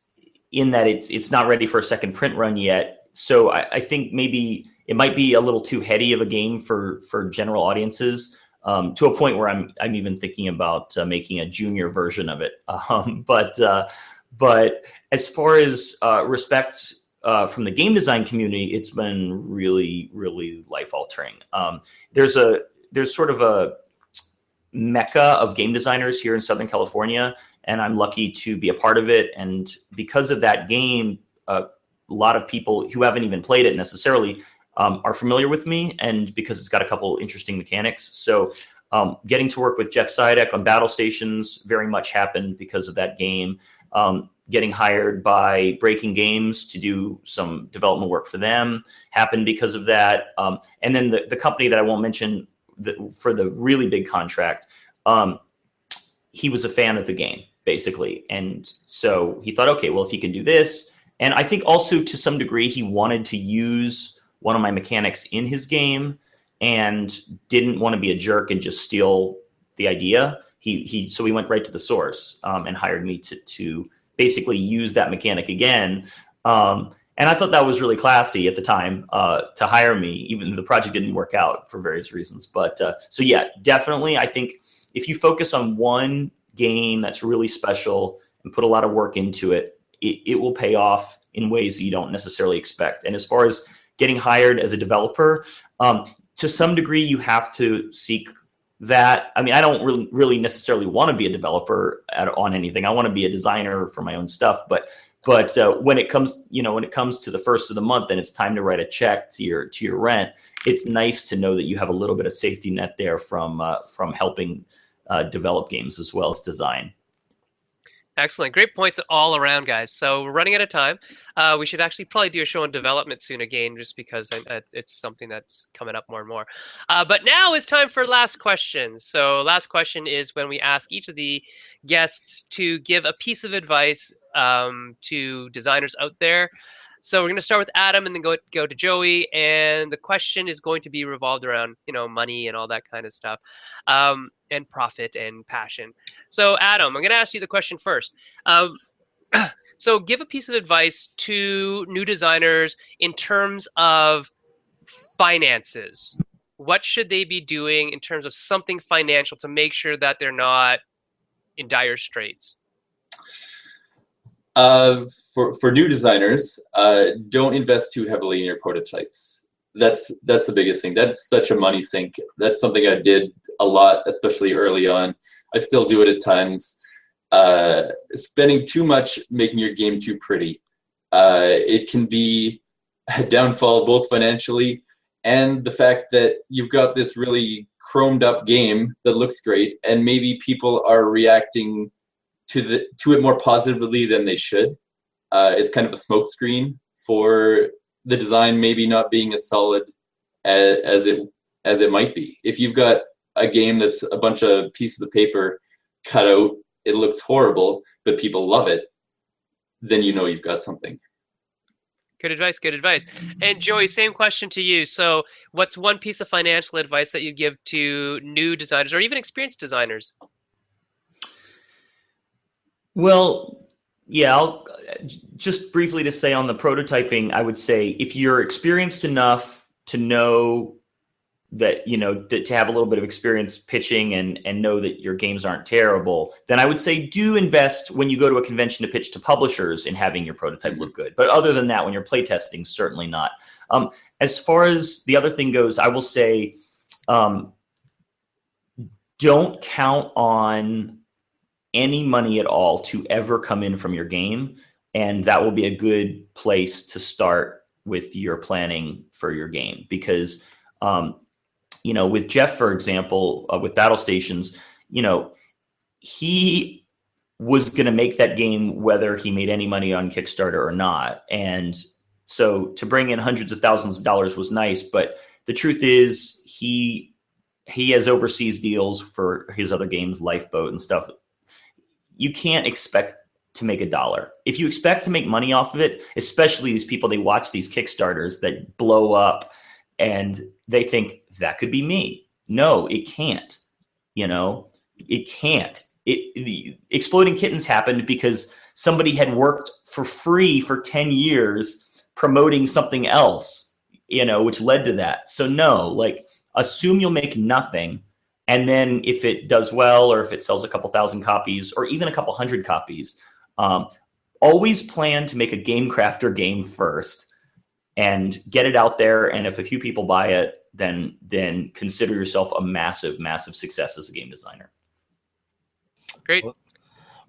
in that it's it's not ready for a second print run yet. So I, I think maybe it might be a little too heady of a game for for general audiences um, to a point where I'm I'm even thinking about uh, making a junior version of it. Um, but uh, but as far as uh, respect uh, from the game design community, it's been really really life altering. Um, there's a there's sort of a mecca of game designers here in Southern California, and I'm lucky to be a part of it. And because of that game, a lot of people who haven't even played it necessarily um, are familiar with me, and because it's got a couple interesting mechanics. So, um, getting to work with Jeff Siadek on battle stations very much happened because of that game. Um, getting hired by Breaking Games to do some development work for them happened because of that. Um, and then the, the company that I won't mention the, for the really big contract, um, he was a fan of the game basically, and so he thought, okay, well if he can do this, and I think also to some degree he wanted to use one of my mechanics in his game and didn't want to be a jerk and just steal the idea. He he so he went right to the source um, and hired me to to basically use that mechanic again. Um, and I thought that was really classy at the time uh, to hire me. Even the project didn't work out for various reasons, but uh, so yeah, definitely. I think if you focus on one game that's really special and put a lot of work into it, it, it will pay off in ways you don't necessarily expect. And as far as getting hired as a developer, um, to some degree, you have to seek that. I mean, I don't really, really necessarily want to be a developer at, on anything. I want to be a designer for my own stuff, but but uh, when it comes, you know, when it comes to the first of the month and it's time to write a check to your to your rent, it's nice to know that you have a little bit of safety net there from uh, from helping uh, develop games as well as design. Excellent. Great points all around, guys. So we're running out of time. Uh, we should actually probably do a show on development soon again, just because it's, it's something that's coming up more and more. Uh, but now is time for last questions. So last question is when we ask each of the guests to give a piece of advice um, to designers out there. So we're going to start with Adam and then go go to Joey. And the question is going to be revolved around you know money and all that kind of stuff, um, and profit and passion. So Adam, I'm going to ask you the question first. Um, so give a piece of advice to new designers in terms of finances. What should they be doing in terms of something financial to make sure that they're not in dire straits? Uh, for for new designers, uh, don't invest too heavily in your prototypes. That's that's the biggest thing. That's such a money sink. That's something I did a lot, especially early on. I still do it at times. Uh, spending too much making your game too pretty, uh, it can be a downfall both financially and the fact that you've got this really chromed up game that looks great, and maybe people are reacting to the to it more positively than they should. Uh, it's kind of a smokescreen for the design maybe not being as solid as, as it as it might be. If you've got a game that's a bunch of pieces of paper cut out, it looks horrible, but people love it, then you know you've got something. Good advice. Good advice. And Joey, same question to you. So, what's one piece of financial advice that you give to new designers or even experienced designers? Well, yeah, I'll just briefly to say on the prototyping, I would say if you're experienced enough to know that you know to, have a little bit of experience pitching and and know that your games aren't terrible then i would say do invest when you go to a convention to pitch to publishers in having your prototype look good. But other than that when you're playtesting certainly not. Um, as far as the other thing goes i will say um, don't count on any money at all to ever come in from your game. And that will be a good place to start with your planning for your game because, um, you know, with Jeff, for example, uh, with Battle Stations, you know, he was going to make that game whether he made any money on Kickstarter or not. And so to bring in hundreds of thousands of dollars was nice, but the truth is he he has overseas deals for his other games, Lifeboat and stuff you can't expect to make a dollar. If you expect to make money off of it, especially these people, they watch these Kickstarters that blow up and they think that could be me. No, it can't. You know, it can't. It, exploding kittens happened because somebody had worked for free for 10 years promoting something else, you know, which led to that. So no, like assume you'll make nothing and then if it does well, or if it sells a couple thousand copies, or even a couple hundred copies, um, always plan to make a game crafter game first and get it out there. And if a few people buy it, then then consider yourself a massive, massive success as a game designer. Great.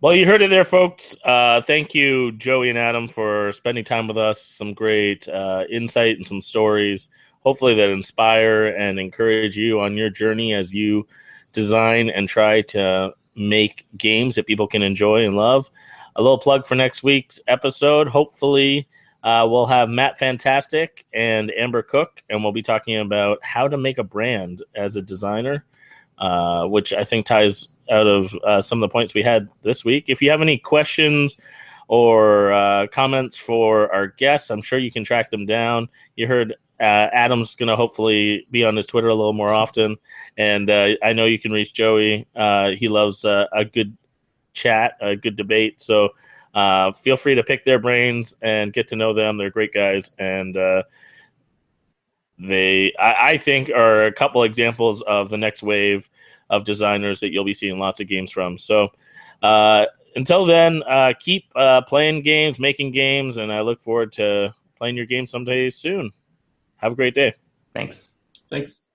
Well, you heard it there, folks. Uh, thank you, Joey and Adam, for spending time with us. Some great uh, insight and some stories hopefully that inspire and encourage you on your journey as you design and try to make games that people can enjoy and love. A little plug for next week's episode. Hopefully, uh, we'll have Matt Fantastic and Amber Cook, and we'll be talking about how to make a brand as a designer, uh, which I think ties out of uh, some of the points we had this week. If you have any questions or uh, comments for our guests, I'm sure you can track them down. You heard uh, Adam's going to hopefully be on his Twitter a little more often. And uh, I know you can reach Joey. Uh, he loves uh, a good chat, a good debate. So uh, feel free to pick their brains and get to know them. They're great guys, and uh, they, I, I think, are a couple examples of the next wave of designers that you'll be seeing lots of games from. So. Until then, keep playing games, making games, and I look forward to playing your game someday soon. Have a great day. Thanks. Thanks.